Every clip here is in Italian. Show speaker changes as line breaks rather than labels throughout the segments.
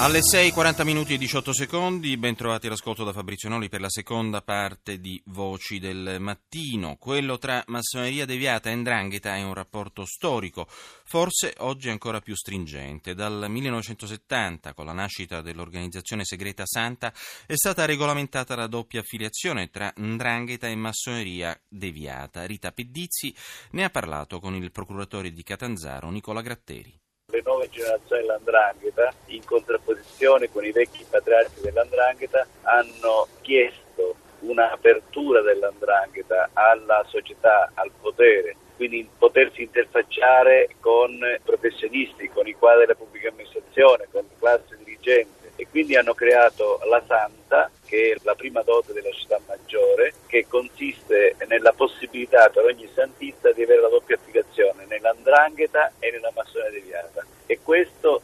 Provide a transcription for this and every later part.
Alle 6.40 minuti e 18 secondi, ben trovati all'ascolto da Fabrizio Noli per la seconda parte di Voci del Mattino. Quello tra massoneria deviata e ndrangheta è un rapporto storico, forse oggi ancora più stringente. Dal 1970, con la nascita dell'organizzazione segreta Santa, è stata regolamentata la doppia affiliazione tra ndrangheta e massoneria deviata. Rita Pedizzi ne ha parlato con il procuratore di Catanzaro, Nicola Gratteri
le nuove generazioni dell'andrangheta, in contrapposizione con i vecchi patriarchi dell'andrangheta, hanno chiesto un'apertura dell'andrangheta alla società, al potere, quindi potersi interfacciare con professionisti, con i quadri della pubblica amministrazione, con la classe dirigente. E quindi hanno creato la Santa, che è la prima dote della città maggiore, che consiste nella possibilità per ogni santista di avere la doppia affiliazione nell'andrangheta e nella massone deviata. E questo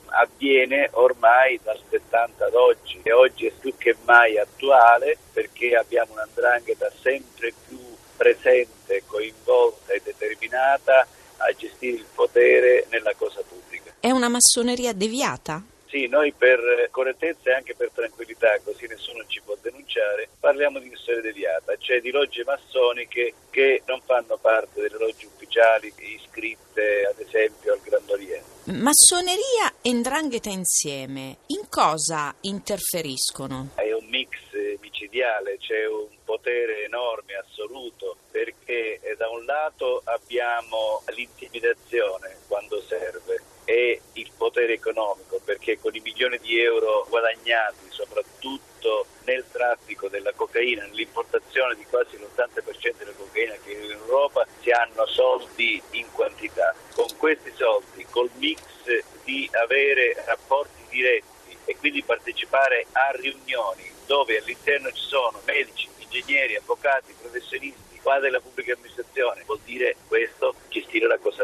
avviene ormai dal 70 ad oggi e oggi è più che mai attuale perché abbiamo un'andrangheta sempre più presente, coinvolta e determinata a gestire il potere nella cosa pubblica.
È una massoneria deviata?
Sì, noi per correttezza e anche per tranquillità, così nessuno ci può denunciare, parliamo di storia deviata, cioè di logge massoniche che non fanno parte delle logge ufficiali iscritte ad esempio al Grand Oriente.
Massoneria e ndrangheta insieme, in cosa interferiscono?
È un mix micidiale, c'è un potere enorme, assoluto, perché eh, da un lato abbiamo l'intimidazione quando serve potere economico, perché con i milioni di euro guadagnati soprattutto nel traffico della cocaina, nell'importazione di quasi l'80% della cocaina che in Europa si hanno soldi in quantità. Con questi soldi, col mix di avere rapporti diretti e quindi partecipare a riunioni dove all'interno ci sono medici, ingegneri, avvocati, professionisti, qua della pubblica amministrazione, vuol dire questo gestire la cosa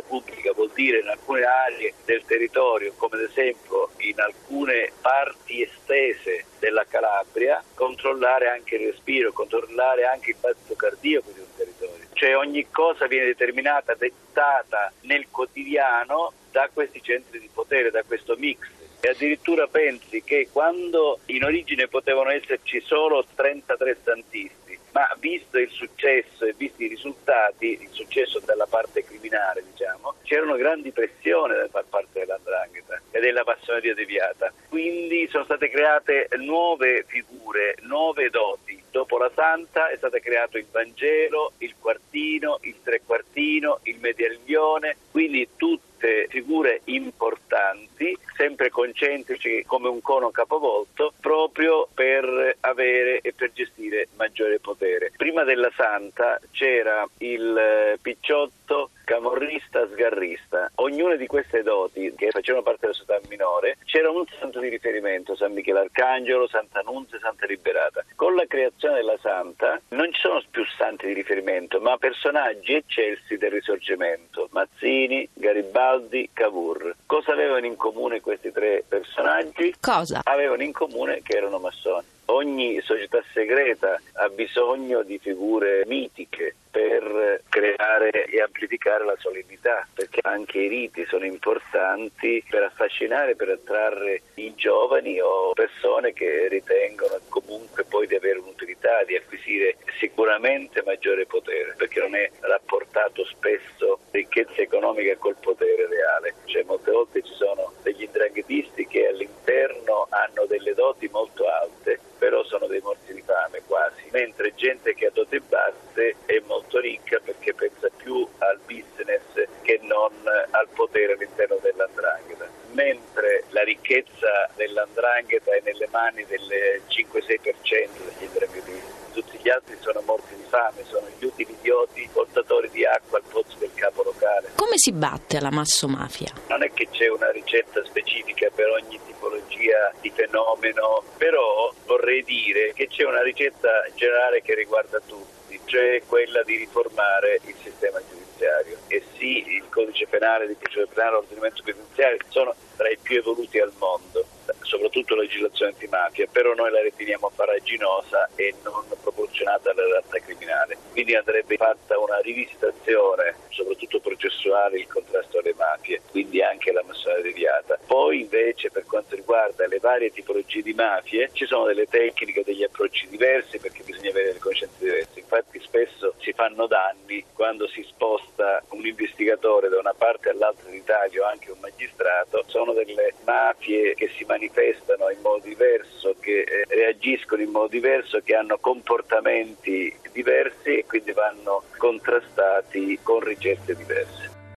dire in alcune aree del territorio, come ad esempio in alcune parti estese della Calabria, controllare anche il respiro, controllare anche il battito cardiaco di un territorio. Cioè ogni cosa viene determinata, dettata nel quotidiano da questi centri di potere, da questo mix e addirittura pensi che quando in origine potevano esserci solo 33 santisti, ma visto il successo e visti i risultati, il successo della parte criminale diciamo, c'erano grandi pressioni da parte dell'andrangheta e della passioneria deviata. Quindi sono state create nuove figure, nuove doti. Dopo la Santa è stato creato il Vangelo, il quartino, il trequartino, il medaglione, quindi tutte figure importanti, sempre concentrici come un cono capovolto, proprio per avere e per gestire maggiore potere. Prima della Santa c'era il eh, picciotto camorrista, sgarrista. Ognuna di queste doti, che facevano parte della società minore, c'era un santo di riferimento, San Michele Arcangelo, Santa Nunzia, Santa Liberata. Con la creazione della Santa non ci sono più santi di riferimento, ma personaggi eccelsi del risorgimento, Mazzini, Garibaldi, Cavour. Cosa avevano in comune questi tre personaggi?
Cosa?
Avevano in comune che erano massoni. Ogni società segreta ha bisogno di figure mitiche per creare e amplificare la solennità, perché anche i riti sono importanti per affascinare, per attrarre i giovani o persone che ritengono comunque poi di avere un'utilità, di acquisire sicuramente maggiore potere, perché non è rapportato spesso ricchezza economica col potere reale, cioè molte volte ci sono degli indraghetisti che all'interno hanno delle doti molto alte però sono dei morti di fame quasi, mentre gente che ha dote basse è molto ricca perché pensa più al business che non al potere all'interno dell'andrangheta. Mentre la ricchezza dell'andrangheta è nelle mani del 5-6% degli tutti gli altri sono morti di fame, sono gli utili idioti portatori di acqua al pozzo del capo locale.
Come si batte la massomafia?
Non è che c'è una ricetta specifica per ogni tipologia di fenomeno, però vorrei dire che c'è una ricetta generale che riguarda tutti, cioè quella di riformare il sistema giudiziario. E sì, il codice penale, di procedura penale l'ordinamento penitenziario sono tra i più evoluti al mondo soprattutto la legislazione antimafia, però noi la riteniamo faraginosa e non proporzionata alla realtà criminale. Quindi andrebbe fatta una rivisitazione, soprattutto processuale, il contrasto alle mafie, quindi anche la massoneria deviata. Poi invece per quanto riguarda le varie tipologie di mafie ci sono delle tecniche, degli approcci diversi perché bisogna avere delle conoscenze diverse. Infatti spesso si fanno danni quando si sposta un investigatore da una parte all'altra d'Italia o anche un magistrato, sono delle mafie che si manifestano in modo diverso, che eh, reagiscono in modo diverso, che hanno comportamenti diversi e quindi vanno contrastati con ricette diverse.